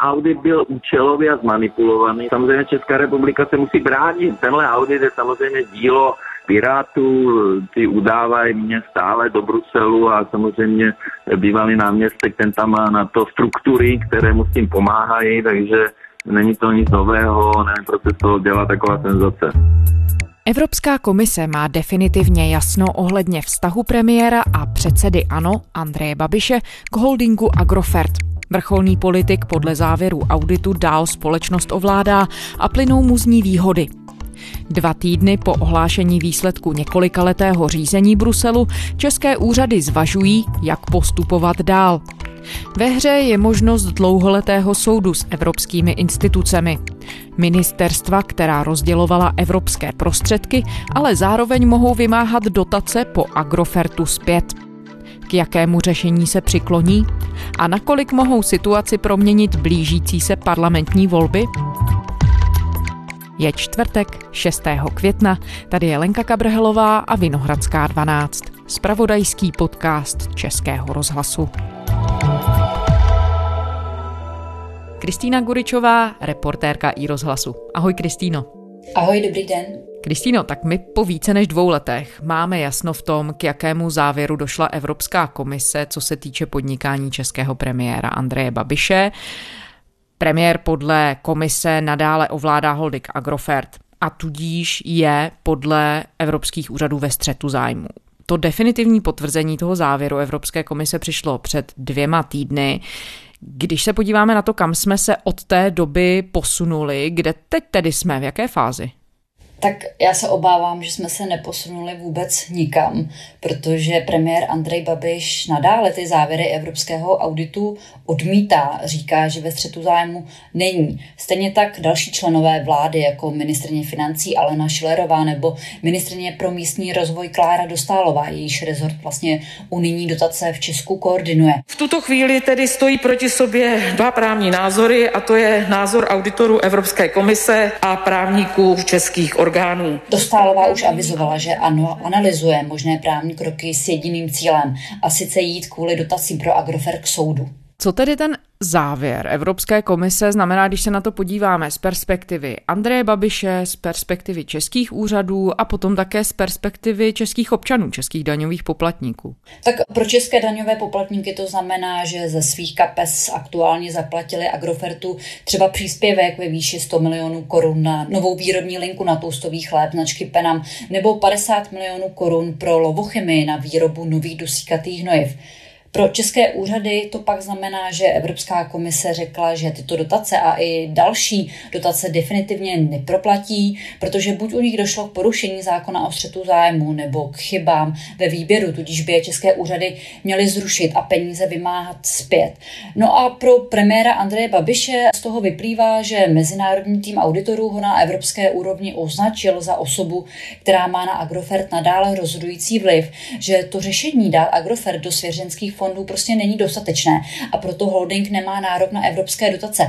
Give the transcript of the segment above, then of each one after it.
audit byl účelový a zmanipulovaný. Samozřejmě Česká republika se musí bránit. Tenhle audit je samozřejmě dílo Pirátů, ty udávají mě stále do Bruselu a samozřejmě bývalý náměstek, ten tam má na to struktury, které mu s tím pomáhají, takže není to nic nového, nevím, proč se z toho dělá taková senzace. Evropská komise má definitivně jasno ohledně vztahu premiéra a předsedy ANO Andreje Babiše k holdingu Agrofert. Vrcholný politik podle závěru auditu dál společnost ovládá a plynou mu z ní výhody. Dva týdny po ohlášení výsledku několikaletého řízení Bruselu české úřady zvažují, jak postupovat dál. Ve hře je možnost dlouholetého soudu s evropskými institucemi. Ministerstva, která rozdělovala evropské prostředky, ale zároveň mohou vymáhat dotace po Agrofertu zpět. K jakému řešení se přikloní? A nakolik mohou situaci proměnit blížící se parlamentní volby? Je čtvrtek 6. května, tady je Lenka Kabrhelová a Vinohradská 12, spravodajský podcast Českého rozhlasu. Kristýna Guričová, reportérka i rozhlasu. Ahoj Kristýno. Ahoj, dobrý den. Kristýno, tak my po více než dvou letech máme jasno v tom, k jakému závěru došla Evropská komise, co se týče podnikání českého premiéra Andreje Babiše. Premiér podle komise nadále ovládá holding Agrofert a tudíž je podle evropských úřadů ve střetu zájmu. To definitivní potvrzení toho závěru Evropské komise přišlo před dvěma týdny. Když se podíváme na to, kam jsme se od té doby posunuli, kde teď tedy jsme, v jaké fázi? Tak já se obávám, že jsme se neposunuli vůbec nikam, protože premiér Andrej Babiš nadále ty závěry evropského auditu odmítá, říká, že ve střetu zájmu není. Stejně tak další členové vlády, jako ministrně financí Alena Šilerová nebo ministrně pro místní rozvoj Klára Dostálová, jejíž rezort vlastně unijní dotace v Česku koordinuje. V tuto chvíli tedy stojí proti sobě dva právní názory a to je názor auditorů Evropské komise a právníků českých orgánů orgánů. Dostálová už avizovala, že ano, analyzuje možné právní kroky s jediným cílem, a sice jít kvůli dotacím pro Agrofer k soudu. Co tedy ten závěr Evropské komise znamená, když se na to podíváme z perspektivy Andreje Babiše, z perspektivy českých úřadů a potom také z perspektivy českých občanů, českých daňových poplatníků? Tak pro české daňové poplatníky to znamená, že ze svých kapes aktuálně zaplatili Agrofertu třeba příspěvek ve výši 100 milionů korun na novou výrobní linku na toustový chléb značky Penam nebo 50 milionů korun pro lovochemii na výrobu nových dusíkatých hnojiv. Pro české úřady to pak znamená, že Evropská komise řekla, že tyto dotace a i další dotace definitivně neproplatí, protože buď u nich došlo k porušení zákona o střetu zájmu nebo k chybám ve výběru, tudíž by je české úřady měly zrušit a peníze vymáhat zpět. No a pro premiéra Andreje Babiše z toho vyplývá, že mezinárodní tým auditorů ho na evropské úrovni označil za osobu, která má na Agrofert nadále rozhodující vliv, že to řešení dát Agrofert do svěřenských fondů prostě není dostatečné a proto holding nemá nárok na evropské dotace.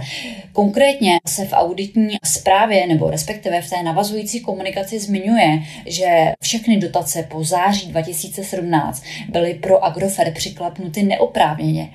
Konkrétně se v auditní zprávě nebo respektive v té navazující komunikaci zmiňuje, že všechny dotace po září 2017 byly pro Agrofer přiklapnuty neoprávněně.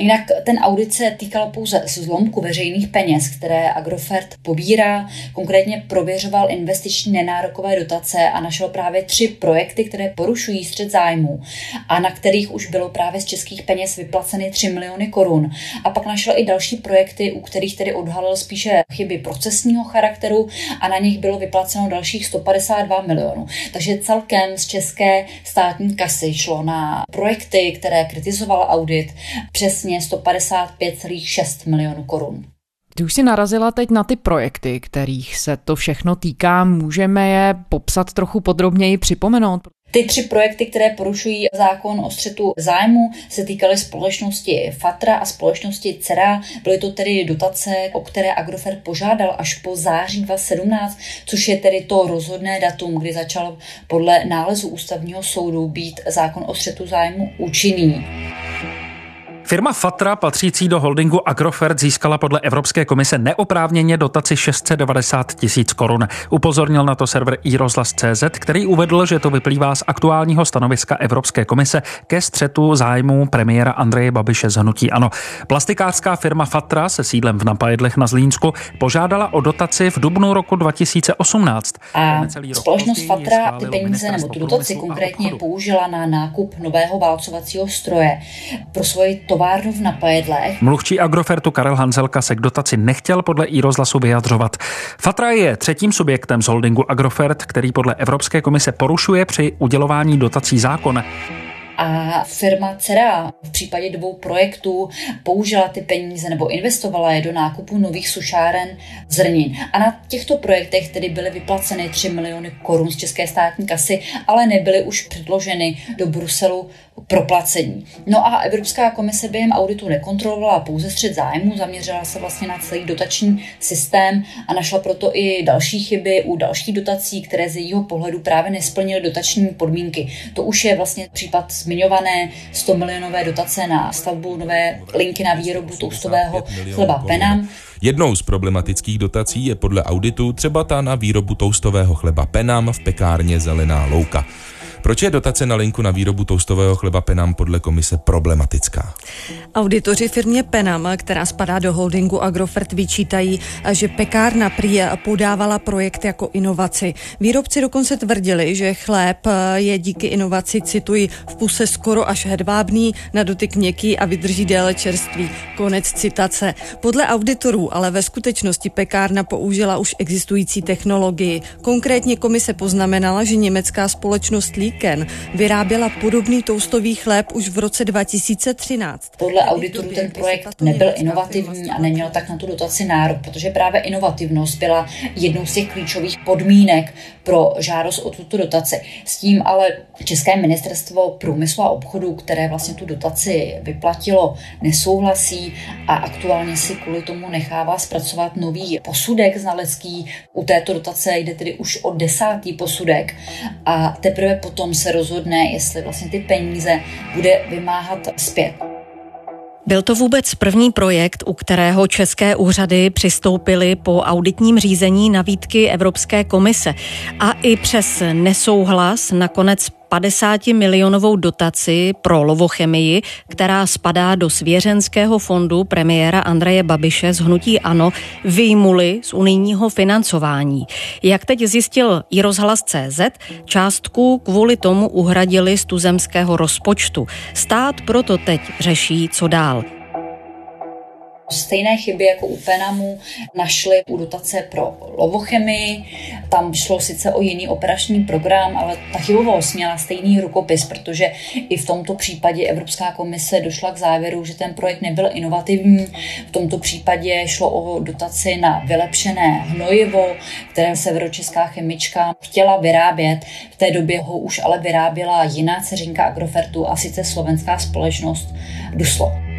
Jinak ten audit se týkal pouze zlomku veřejných peněz, které Agrofert pobírá. Konkrétně prověřoval investiční nenárokové dotace a našel právě tři projekty, které porušují střed zájmu a na kterých už bylo právě z českých peněz vyplaceny 3 miliony korun. A pak našel i další projekty, u kterých tedy odhalil spíše chyby procesního charakteru a na nich bylo vyplaceno dalších 152 milionů. Takže celkem z české státní kasy šlo na projekty, které kritizoval audit přesně přesně 155,6 milionů korun. Ty už si narazila teď na ty projekty, kterých se to všechno týká. Můžeme je popsat trochu podrobněji, připomenout? Ty tři projekty, které porušují zákon o střetu zájmu, se týkaly společnosti Fatra a společnosti Cera. Byly to tedy dotace, o které Agrofert požádal až po září 2017, což je tedy to rozhodné datum, kdy začal podle nálezu ústavního soudu být zákon o střetu zájmu účinný. Firma Fatra, patřící do holdingu Agrofert, získala podle Evropské komise neoprávněně dotaci 690 tisíc korun. Upozornil na to server iRozhlas.cz, který uvedl, že to vyplývá z aktuálního stanoviska Evropské komise ke střetu zájmu premiéra Andreje Babiše z Hnutí Ano. Plastikářská firma Fatra se sídlem v Napajedlech na Zlínsku požádala o dotaci v dubnu roku 2018. A společnost Fatra ty peníze nebo tu dotaci konkrétně použila na nákup nového válcovacího stroje pro svoji továrnu v Napajedlech. Mluvčí Agrofertu Karel Hanzelka se k dotaci nechtěl podle i rozhlasu vyjadřovat. Fatra je třetím subjektem z holdingu Agrofert, který podle Evropské komise porušuje při udělování dotací zákon a firma Cera v případě dvou projektů použila ty peníze nebo investovala je do nákupu nových sušáren zrnin. A na těchto projektech tedy byly vyplaceny 3 miliony korun z české státní kasy, ale nebyly už předloženy do Bruselu proplacení. No a Evropská komise během auditu nekontrolovala pouze střed zájmu, zaměřila se vlastně na celý dotační systém a našla proto i další chyby u dalších dotací, které z jejího pohledu právě nesplnily dotační podmínky. To už je vlastně případ zmiňované 100 milionové dotace na stavbu nové linky na výrobu toustového chleba Penam. Jednou z problematických dotací je podle auditu třeba ta na výrobu toustového chleba Penam v pekárně Zelená louka. Proč je dotace na linku na výrobu toustového chleba Penam podle komise problematická? Auditoři firmě Penam, která spadá do holdingu Agrofert, vyčítají, že pekárna prý podávala projekt jako inovaci. Výrobci dokonce tvrdili, že chléb je díky inovaci, cituji, v puse skoro až hedvábný, na dotyk měkký a vydrží déle čerství. Konec citace. Podle auditorů ale ve skutečnosti pekárna použila už existující technologii. Konkrétně komise poznamenala, že německá společnost Líken vyráběla podobný toustový chléb už v roce 2013. Podle auditorů ten projekt nebyl inovativní a neměl tak na tu dotaci nárok, protože právě inovativnost byla jednou z těch klíčových podmínek pro žádost o tuto dotaci. S tím ale České ministerstvo průmyslu a obchodu, které vlastně tu dotaci vyplatilo, nesouhlasí a aktuálně si kvůli tomu nechává zpracovat nový posudek znalecký. U této dotace jde tedy už o desátý posudek a teprve potom potom se rozhodne, jestli vlastně ty peníze bude vymáhat zpět. Byl to vůbec první projekt, u kterého české úřady přistoupily po auditním řízení na výtky Evropské komise a i přes nesouhlas nakonec 50 milionovou dotaci pro lovochemii, která spadá do svěřenského fondu premiéra Andreje Babiše z Hnutí Ano, vyjmuli z unijního financování. Jak teď zjistil i rozhlas CZ, částku kvůli tomu uhradili z tuzemského rozpočtu. Stát proto teď řeší, co dál. Stejné chyby jako u Penamu našli u dotace pro lovochemii. Tam šlo sice o jiný operační program, ale ta chybovost měla stejný rukopis, protože i v tomto případě Evropská komise došla k závěru, že ten projekt nebyl inovativní. V tomto případě šlo o dotaci na vylepšené hnojivo, které severočeská chemička chtěla vyrábět. V té době ho už ale vyráběla jiná ceřinka Agrofertu a sice slovenská společnost Duslo.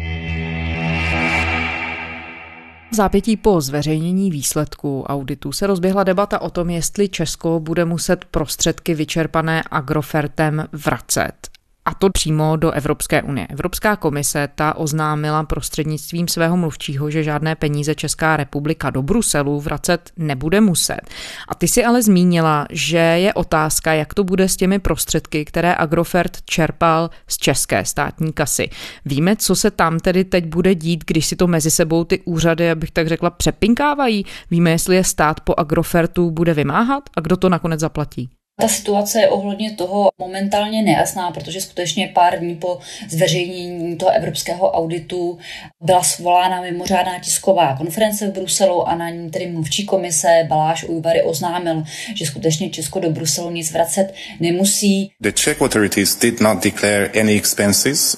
V zápětí po zveřejnění výsledků auditu se rozběhla debata o tom, jestli Česko bude muset prostředky vyčerpané Agrofertem vracet a to přímo do Evropské unie. Evropská komise ta oznámila prostřednictvím svého mluvčího, že žádné peníze Česká republika do Bruselu vracet nebude muset. A ty si ale zmínila, že je otázka, jak to bude s těmi prostředky, které Agrofert čerpal z české státní kasy. Víme, co se tam tedy teď bude dít, když si to mezi sebou ty úřady, abych tak řekla, přepinkávají? Víme, jestli je stát po Agrofertu bude vymáhat a kdo to nakonec zaplatí? Ta situace je ohledně toho momentálně nejasná, protože skutečně pár dní po zveřejnění toho evropského auditu byla svolána mimořádná tisková konference v Bruselu a na ní tedy mluvčí komise Baláš Ujvary oznámil, že skutečně Česko do Bruselu nic vracet nemusí.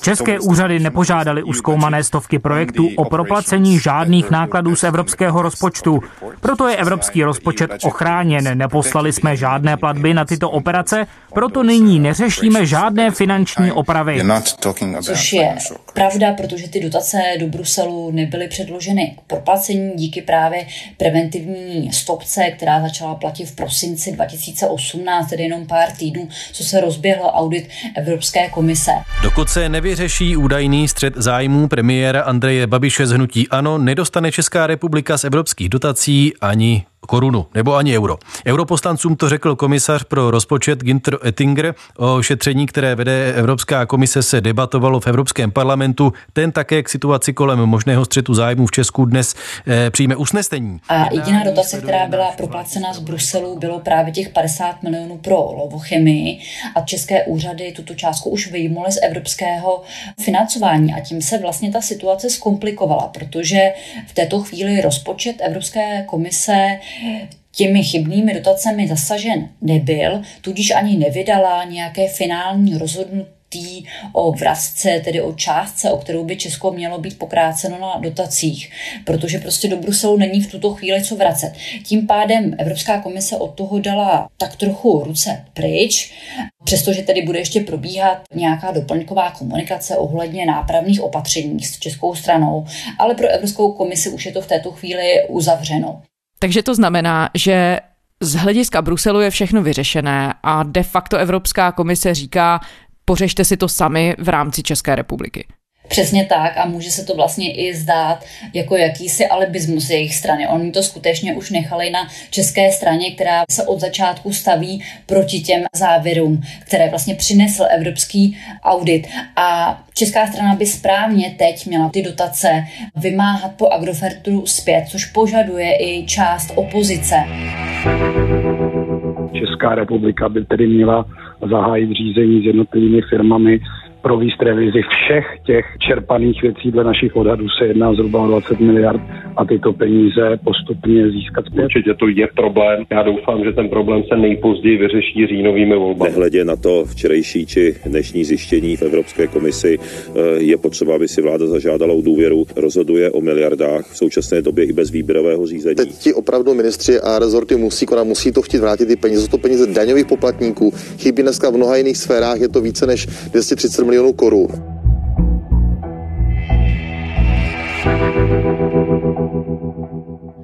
České úřady nepožádali u zkoumané stovky projektů o proplacení žádných nákladů z evropského rozpočtu. Proto je evropský rozpočet ochráněn. Neposlali jsme žádné platby na na tyto operace, proto nyní neřešíme žádné finanční opravy. Což je pravda, protože ty dotace do Bruselu nebyly předloženy k proplacení díky právě preventivní stopce, která začala platit v prosinci 2018, tedy jenom pár týdnů, co se rozběhl audit Evropské komise. Dokud se nevyřeší údajný střed zájmů premiéra Andreje Babiše z hnutí ANO, nedostane Česká republika z evropských dotací ani korunu nebo ani euro. Europoslancům to řekl komisař pro rozpočet Ginter Ettinger. O šetření, které vede Evropská komise, se debatovalo v Evropském parlamentu. Ten také k situaci kolem možného střetu zájmu v Česku dnes eh, přijme usnesení. A jediná dotace, která byla proplacena z Bruselu, bylo právě těch 50 milionů pro lovochemii a české úřady tuto částku už vyjmuly z evropského financování a tím se vlastně ta situace zkomplikovala, protože v této chvíli rozpočet Evropské komise těmi chybnými dotacemi zasažen nebyl, tudíž ani nevydala nějaké finální rozhodnutí o vrazce, tedy o částce, o kterou by Česko mělo být pokráceno na dotacích, protože prostě do Bruselu není v tuto chvíli co vracet. Tím pádem Evropská komise od toho dala tak trochu ruce pryč, přestože tedy bude ještě probíhat nějaká doplňková komunikace ohledně nápravných opatření s českou stranou, ale pro Evropskou komisi už je to v této chvíli uzavřeno. Takže to znamená, že z hlediska Bruselu je všechno vyřešené a de facto Evropská komise říká, pořešte si to sami v rámci České republiky. Přesně tak a může se to vlastně i zdát jako jakýsi alibismus jejich strany. Oni to skutečně už nechali na české straně, která se od začátku staví proti těm závěrům, které vlastně přinesl evropský audit. A česká strana by správně teď měla ty dotace vymáhat po Agrofertu zpět, což požaduje i část opozice. Česká republika by tedy měla zahájit řízení s jednotlivými firmami provést revizi všech těch čerpaných věcí. Dle našich odhadů se jedná zhruba o 20 miliard a tyto peníze postupně získat zpět. Určitě to je problém. Já doufám, že ten problém se nejpozději vyřeší říjnovými volbami. Nehledě na to včerejší či dnešní zjištění v Evropské komisi eh, je potřeba, aby si vláda zažádala o důvěru. Rozhoduje o miliardách v současné době i bez výběrového řízení. Teď ti opravdu ministři a rezorty musí konat, musí to chtít vrátit ty peníze. Jsou to peníze daňových poplatníků. Chybí dneska v mnoha jiných sférách, je to více než 230 milionů korun.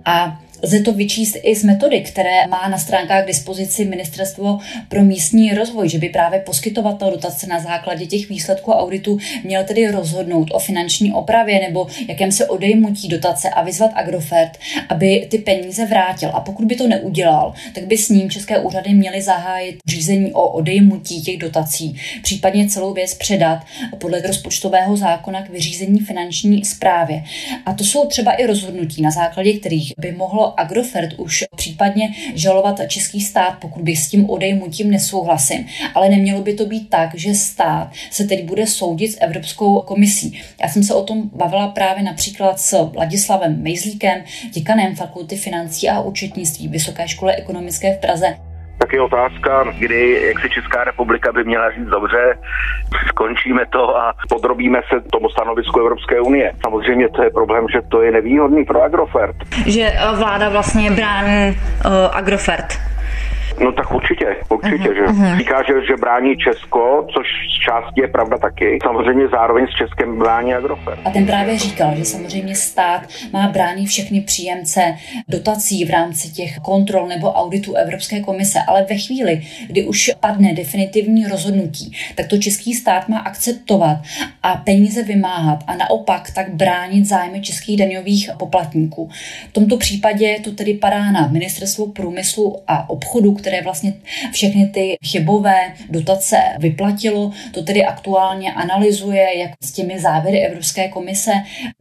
A Lze to vyčíst i z metody, které má na stránkách k dispozici Ministerstvo pro místní rozvoj, že by právě poskytovatel dotace na základě těch výsledků auditu měl tedy rozhodnout o finanční opravě nebo jakémsi odejmutí dotace a vyzvat Agrofert, aby ty peníze vrátil. A pokud by to neudělal, tak by s ním české úřady měly zahájit řízení o odejmutí těch dotací, případně celou věc předat podle rozpočtového zákona k vyřízení finanční zprávě. A to jsou třeba i rozhodnutí, na základě kterých by Agrofert už případně žalovat český stát, pokud by s tím odejmutím nesouhlasím. Ale nemělo by to být tak, že stát se teď bude soudit s Evropskou komisí. Já jsem se o tom bavila právě například s Ladislavem Mejzlíkem, děkanem Fakulty financí a účetnictví Vysoké školy ekonomické v Praze tak je otázka, kdy, jak se Česká republika by měla říct dobře, skončíme to a podrobíme se tomu stanovisku Evropské unie. Samozřejmě to je problém, že to je nevýhodný pro Agrofert. Že eh, vláda vlastně brání uh, Agrofert No tak určitě, určitě, uh-huh, že uh-huh. říká, že, že brání Česko, což z části je pravda taky. Samozřejmě zároveň s Českem brání Agrofert. A ten právě říkal, že samozřejmě stát má bránit všechny příjemce dotací v rámci těch kontrol nebo auditů Evropské komise, ale ve chvíli, kdy už padne definitivní rozhodnutí, tak to český stát má akceptovat a peníze vymáhat a naopak tak bránit zájmy českých daňových poplatníků. V tomto případě to tedy padá na ministerstvo průmyslu a obchodu, které které vlastně všechny ty chybové dotace vyplatilo. To tedy aktuálně analyzuje, jak s těmi závěry Evropské komise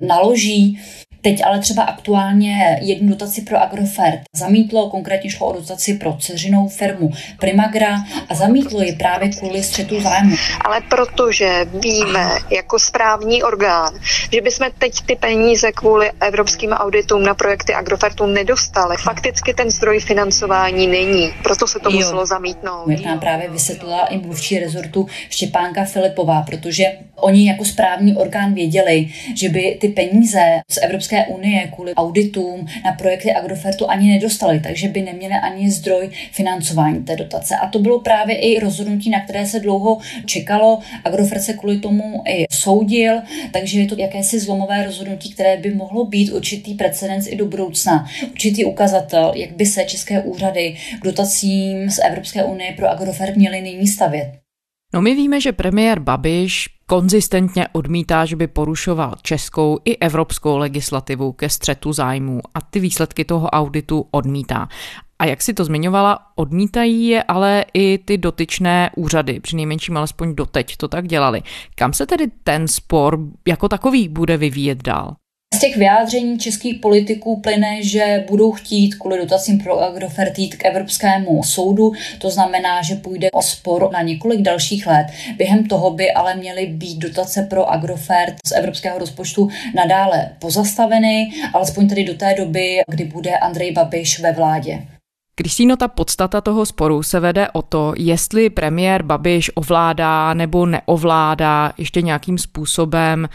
naloží. Teď ale třeba aktuálně jednu dotaci pro Agrofert zamítlo, konkrétně šlo o dotaci pro ceřinou firmu Primagra a zamítlo ji právě kvůli střetu zájmu. Ale protože víme jako správní orgán, že bychom teď ty peníze kvůli evropským auditům na projekty Agrofertu nedostali. Fakticky ten zdroj financování není, proto se to jo. muselo zamítnout. Jak nám právě vysvětlila i mluvčí rezortu Štěpánka Filipová, protože oni jako správní orgán věděli, že by ty peníze z Evropské Evropské unie kvůli auditům na projekty Agrofertu ani nedostali, takže by neměli ani zdroj financování té dotace. A to bylo právě i rozhodnutí, na které se dlouho čekalo. Agrofert se kvůli tomu i soudil, takže je to jakési zlomové rozhodnutí, které by mohlo být určitý precedens i do budoucna, určitý ukazatel, jak by se české úřady k dotacím z Evropské unie pro Agrofert měly nyní stavět. No my víme, že premiér Babiš konzistentně odmítá, že by porušoval českou i evropskou legislativu ke střetu zájmů a ty výsledky toho auditu odmítá. A jak si to zmiňovala, odmítají je ale i ty dotyčné úřady, při nejmenším alespoň doteď to tak dělali. Kam se tedy ten spor jako takový bude vyvíjet dál? Těch vyjádření českých politiků plyne, že budou chtít kvůli dotacím pro Agrofert jít k Evropskému soudu, to znamená, že půjde o spor na několik dalších let. Během toho by ale měly být dotace pro Agrofert z evropského rozpočtu nadále pozastaveny, alespoň tedy do té doby, kdy bude Andrej Babiš ve vládě. Kristýno, ta podstata toho sporu se vede o to, jestli premiér Babiš ovládá nebo neovládá ještě nějakým způsobem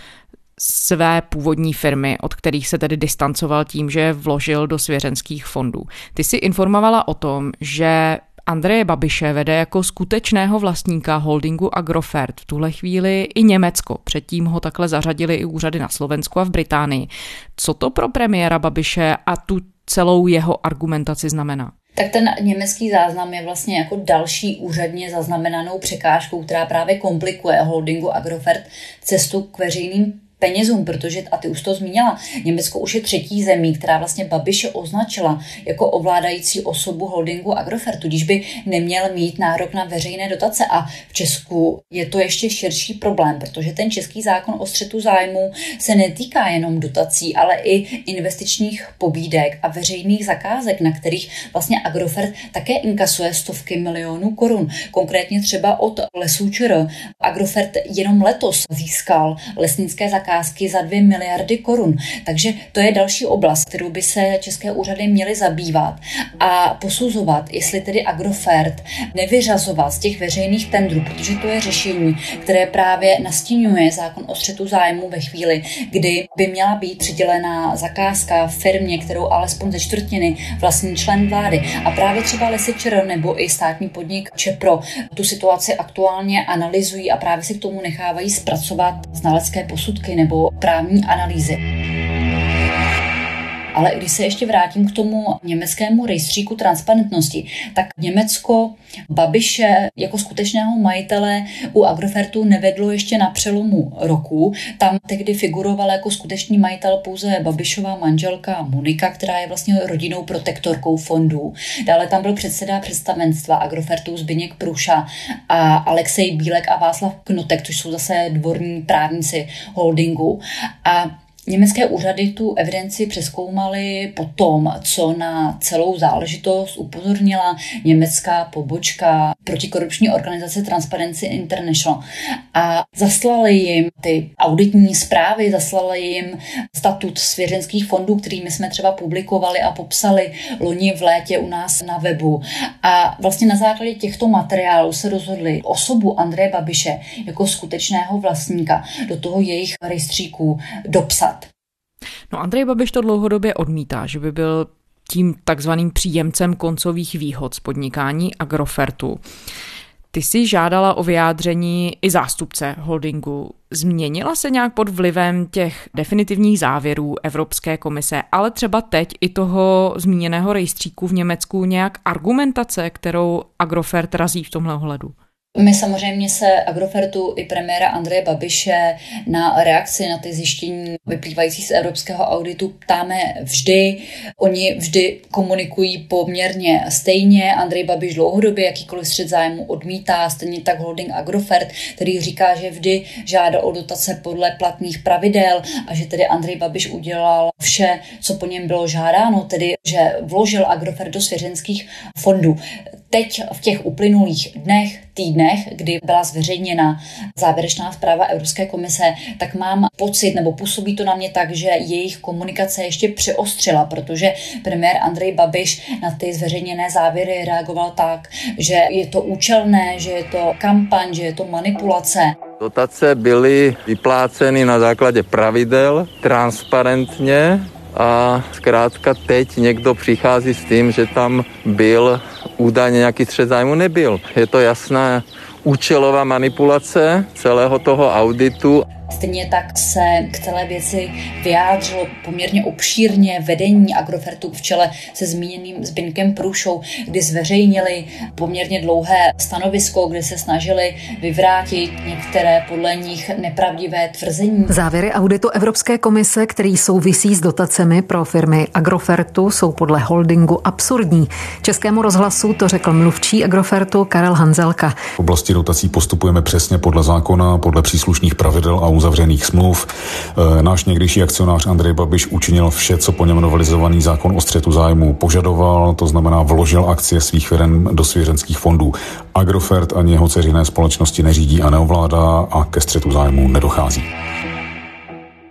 své původní firmy, od kterých se tedy distancoval tím, že vložil do svěřenských fondů. Ty si informovala o tom, že Andreje Babiše vede jako skutečného vlastníka holdingu Agrofert v tuhle chvíli i Německo. Předtím ho takhle zařadili i úřady na Slovensku a v Británii. Co to pro premiéra Babiše a tu celou jeho argumentaci znamená? tak ten německý záznam je vlastně jako další úředně zaznamenanou překážkou, která právě komplikuje holdingu Agrofert cestu k veřejným penězům, protože, a ty už to zmínila, Německo už je třetí zemí, která vlastně Babiše označila jako ovládající osobu holdingu Agrofertu, když by neměl mít nárok na veřejné dotace. A v Česku je to ještě širší problém, protože ten český zákon o střetu zájmu se netýká jenom dotací, ale i investičních pobídek a veřejných zakázek, na kterých vlastně Agrofert také inkasuje stovky milionů korun. Konkrétně třeba od lesů ČR. Agrofert jenom letos získal lesnické zakázky zakázky za 2 miliardy korun. Takže to je další oblast, kterou by se české úřady měly zabývat a posuzovat, jestli tedy Agrofert nevyřazovat z těch veřejných tendrů, protože to je řešení, které právě nastínuje zákon o střetu zájmu ve chvíli, kdy by měla být přidělená zakázka firmě, kterou alespoň ze čtvrtiny vlastní člen vlády. A právě třeba Lesičer nebo i státní podnik Čepro tu situaci aktuálně analyzují a právě si k tomu nechávají zpracovat znalecké posudky nebo právní analýzy. Ale když se ještě vrátím k tomu německému rejstříku transparentnosti, tak Německo Babiše jako skutečného majitele u Agrofertu nevedlo ještě na přelomu roku. Tam tehdy figurovala jako skutečný majitel pouze Babišová manželka Monika, která je vlastně rodinnou protektorkou fondů. Dále tam byl předseda představenstva Agrofertu Zbyněk Pruša a Alexej Bílek a Václav Knotek, což jsou zase dvorní právníci holdingu. A Německé úřady tu evidenci přeskoumaly po tom, co na celou záležitost upozornila německá pobočka protikorupční organizace Transparency International a zaslali jim ty auditní zprávy, zaslali jim statut svěřenských fondů, kterými jsme třeba publikovali a popsali loni v létě u nás na webu. A vlastně na základě těchto materiálů se rozhodli osobu Andreje Babiše jako skutečného vlastníka do toho jejich rejstříku dopsat. No Andrej Babiš to dlouhodobě odmítá, že by byl tím takzvaným příjemcem koncových výhod z podnikání Agrofertu. Ty jsi žádala o vyjádření i zástupce holdingu. Změnila se nějak pod vlivem těch definitivních závěrů Evropské komise, ale třeba teď i toho zmíněného rejstříku v Německu nějak argumentace, kterou Agrofert razí v tomhle ohledu? My samozřejmě se Agrofertu i premiéra Andreje Babiše na reakci na ty zjištění vyplývající z evropského auditu ptáme vždy. Oni vždy komunikují poměrně stejně. Andrej Babiš dlouhodobě jakýkoliv střed zájmu odmítá, stejně tak holding Agrofert, který říká, že vždy žádá o dotace podle platných pravidel a že tedy Andrej Babiš udělal vše, co po něm bylo žádáno, tedy že vložil Agrofert do svěřenských fondů teď v těch uplynulých dnech, týdnech, kdy byla zveřejněna závěrečná zpráva Evropské komise, tak mám pocit, nebo působí to na mě tak, že jejich komunikace ještě přeostřila, protože premiér Andrej Babiš na ty zveřejněné závěry reagoval tak, že je to účelné, že je to kampaň, že je to manipulace. Dotace byly vypláceny na základě pravidel, transparentně a zkrátka teď někdo přichází s tím, že tam byl údajně nějaký střed zájmu nebyl. Je to jasná účelová manipulace celého toho auditu. Stejně tak se k celé věci vyjádřilo poměrně obšírně vedení Agrofertu v čele se zmíněným Zbinkem Průšou, kdy zveřejnili poměrně dlouhé stanovisko, kde se snažili vyvrátit některé podle nich nepravdivé tvrzení. Závěry auditu Evropské komise, který souvisí s dotacemi pro firmy Agrofertu, jsou podle holdingu absurdní. Českému rozhlasu to řekl mluvčí Agrofertu Karel Hanzelka. V oblasti dotací postupujeme přesně podle zákona, podle příslušných pravidel a uzavřených smluv. E, náš někdejší akcionář Andrej Babiš učinil vše, co po něm novelizovaný zákon o střetu zájmu požadoval, to znamená vložil akcie svých firm do svěřenských fondů. Agrofert ani jeho ceřiné společnosti neřídí a neovládá a ke střetu zájmu nedochází.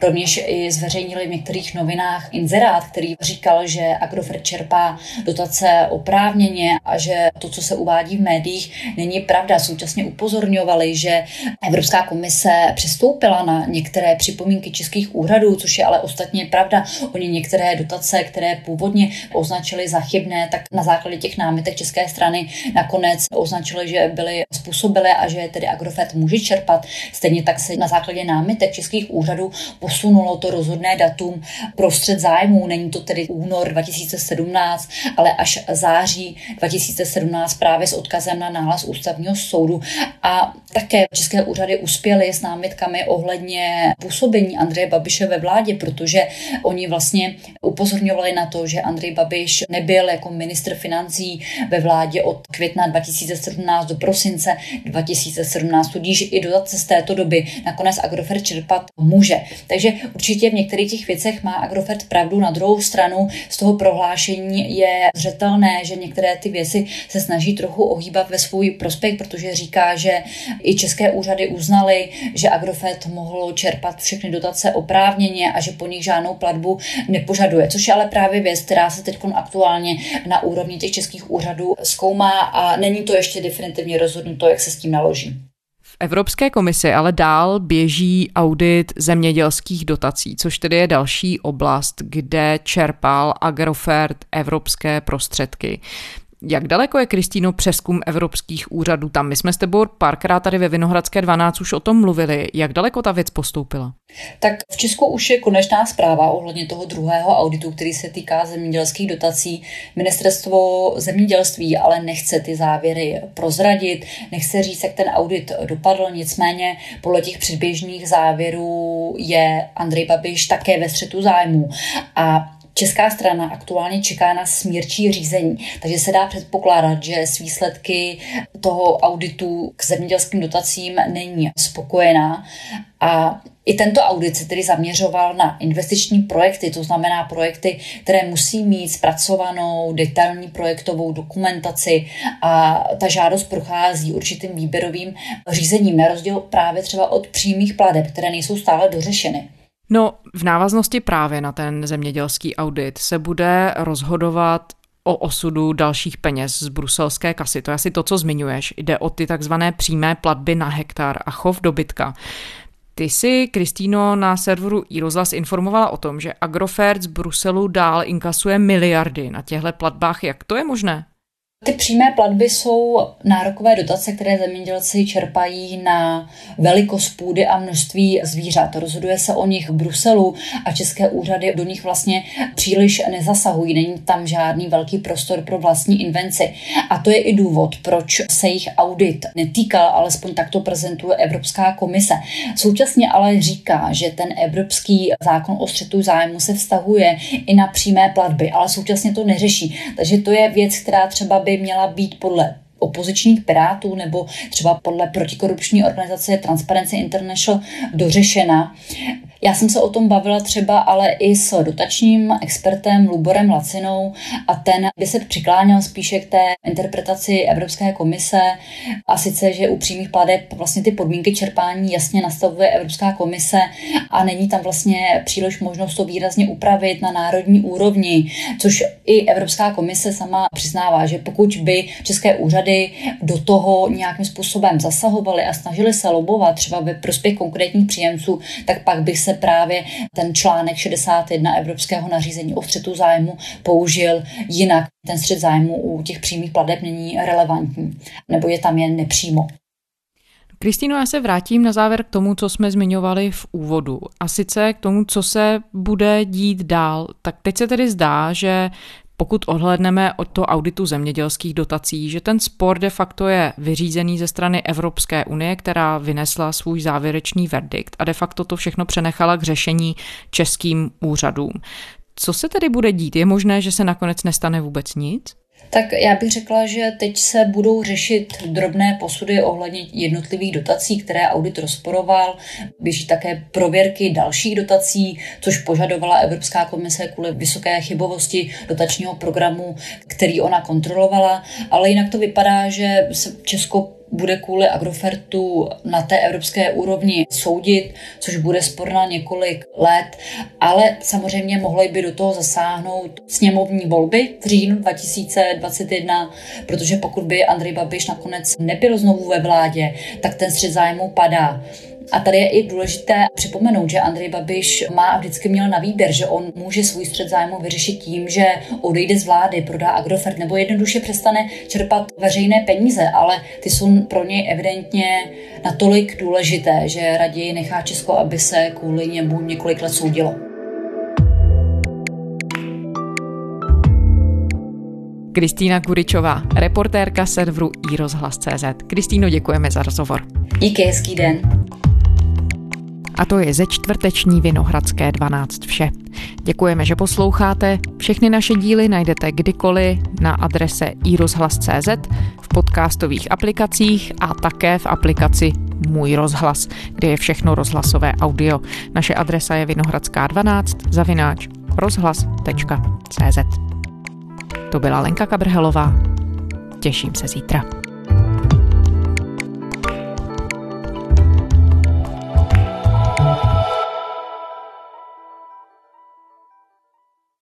Rovněž i zveřejnili v některých novinách inzerát, který říkal, že Agrofert čerpá dotace oprávněně a že to, co se uvádí v médiích, není pravda. Současně upozorňovali, že Evropská komise přistoupila na některé připomínky českých úřadů, což je ale ostatně pravda. Oni některé dotace, které původně označili za chybné, tak na základě těch námitek české strany nakonec označili, že byly způsobilé a že tedy Agrofert může čerpat. Stejně tak se na základě námitek českých úřadů posunulo to rozhodné datum prostřed zájmů. Není to tedy únor 2017, ale až září 2017 právě s odkazem na nález ústavního soudu. A také české úřady uspěly s námitkami ohledně působení Andreje Babiše ve vládě, protože oni vlastně upozorňovali na to, že Andrej Babiš nebyl jako ministr financí ve vládě od května 2017 do prosince 2017, tudíž i dotace z této doby nakonec Agrofert čerpat může. Takže určitě v některých těch věcech má Agrofert pravdu. Na druhou stranu z toho prohlášení je zřetelné, že některé ty věci se snaží trochu ohýbat ve svůj prospěch, protože říká, že i české úřady uznaly, že Agrofert mohl čerpat všechny dotace oprávněně a že po nich žádnou platbu nepožaduje. Což je ale právě věc, která se teď aktuálně na úrovni těch českých úřadů zkoumá a není to ještě definitivně rozhodnuto, jak se s tím naloží. Evropské komisi ale dál běží audit zemědělských dotací, což tedy je další oblast, kde čerpal Agrofert evropské prostředky. Jak daleko je, Kristýno, přeskum evropských úřadů tam? My jsme s tebou párkrát tady ve Vinohradské 12 už o tom mluvili. Jak daleko ta věc postoupila? Tak v Česku už je konečná zpráva ohledně toho druhého auditu, který se týká zemědělských dotací. Ministerstvo zemědělství ale nechce ty závěry prozradit, nechce říct, jak ten audit dopadl, nicméně podle těch předběžných závěrů je Andrej Babiš také ve střetu zájmu. A Česká strana aktuálně čeká na smírčí řízení, takže se dá předpokládat, že s výsledky toho auditu k zemědělským dotacím není spokojená a i tento audit se tedy zaměřoval na investiční projekty, to znamená projekty, které musí mít zpracovanou detailní projektovou dokumentaci a ta žádost prochází určitým výběrovým řízením, na rozdíl právě třeba od přímých pladeb, které nejsou stále dořešeny. No, v návaznosti právě na ten zemědělský audit se bude rozhodovat o osudu dalších peněz z bruselské kasy. To je asi to, co zmiňuješ. Jde o ty takzvané přímé platby na hektar a chov dobytka. Ty si, Kristýno, na serveru iRozhlas informovala o tom, že Agrofert z Bruselu dál inkasuje miliardy na těchto platbách. Jak to je možné? Ty přímé platby jsou nárokové dotace, které zemědělci čerpají na velikost půdy a množství zvířat. Rozhoduje se o nich v Bruselu a české úřady do nich vlastně příliš nezasahují. Není tam žádný velký prostor pro vlastní invenci. A to je i důvod, proč se jich audit netýkal, alespoň takto prezentuje Evropská komise. Současně ale říká, že ten evropský zákon o střetu zájmu se vztahuje i na přímé platby, ale současně to neřeší. Takže to je věc, která třeba by měla být podle opozičních pirátů nebo třeba podle protikorupční organizace Transparency International dořešena. Já jsem se o tom bavila třeba ale i s dotačním expertem Luborem Lacinou a ten by se přikláněl spíše k té interpretaci Evropské komise a sice, že u přímých pladeb vlastně ty podmínky čerpání jasně nastavuje Evropská komise a není tam vlastně příliš možnost to výrazně upravit na národní úrovni, což i Evropská komise sama přiznává, že pokud by české úřady do toho nějakým způsobem zasahovaly a snažili se lobovat třeba ve prospěch konkrétních příjemců, tak pak bych se právě ten článek 61 Evropského nařízení o střetu zájmu použil jinak. Ten střet zájmu u těch přímých plateb není relevantní, nebo je tam jen nepřímo. Kristýno, já se vrátím na závěr k tomu, co jsme zmiňovali v úvodu. A sice k tomu, co se bude dít dál. Tak teď se tedy zdá, že pokud odhledneme od toho auditu zemědělských dotací, že ten spor de facto je vyřízený ze strany Evropské unie, která vynesla svůj závěrečný verdikt a de facto to všechno přenechala k řešení českým úřadům. Co se tedy bude dít? Je možné, že se nakonec nestane vůbec nic? Tak já bych řekla, že teď se budou řešit drobné posudy ohledně jednotlivých dotací, které audit rozporoval. Běží také prověrky dalších dotací, což požadovala Evropská komise kvůli vysoké chybovosti dotačního programu, který ona kontrolovala. Ale jinak to vypadá, že se Česko bude kvůli Agrofertu na té evropské úrovni soudit, což bude spor na několik let, ale samozřejmě mohly by do toho zasáhnout sněmovní volby v říjnu 2021, protože pokud by Andrej Babiš nakonec nebyl znovu ve vládě, tak ten střed zájmu padá. A tady je i důležité připomenout, že Andrej Babiš má a vždycky měl na výběr, že on může svůj střed zájmu vyřešit tím, že odejde z vlády, prodá Agrofert nebo jednoduše přestane čerpat veřejné peníze, ale ty jsou pro něj evidentně natolik důležité, že raději nechá Česko, aby se kvůli němu několik let soudilo. Kristýna Kuričová, reportérka serveru iRozhlas.cz. Kristýno, děkujeme za rozhovor. Díky, hezký den. A to je ze čtvrteční Vinohradské 12 vše. Děkujeme, že posloucháte. Všechny naše díly najdete kdykoliv na adrese iRozhlas.cz, v podcastových aplikacích a také v aplikaci Můj rozhlas, kde je všechno rozhlasové audio. Naše adresa je Vinohradská 12 zavináč rozhlas.cz. To byla Lenka Kabrhelová. Těším se zítra.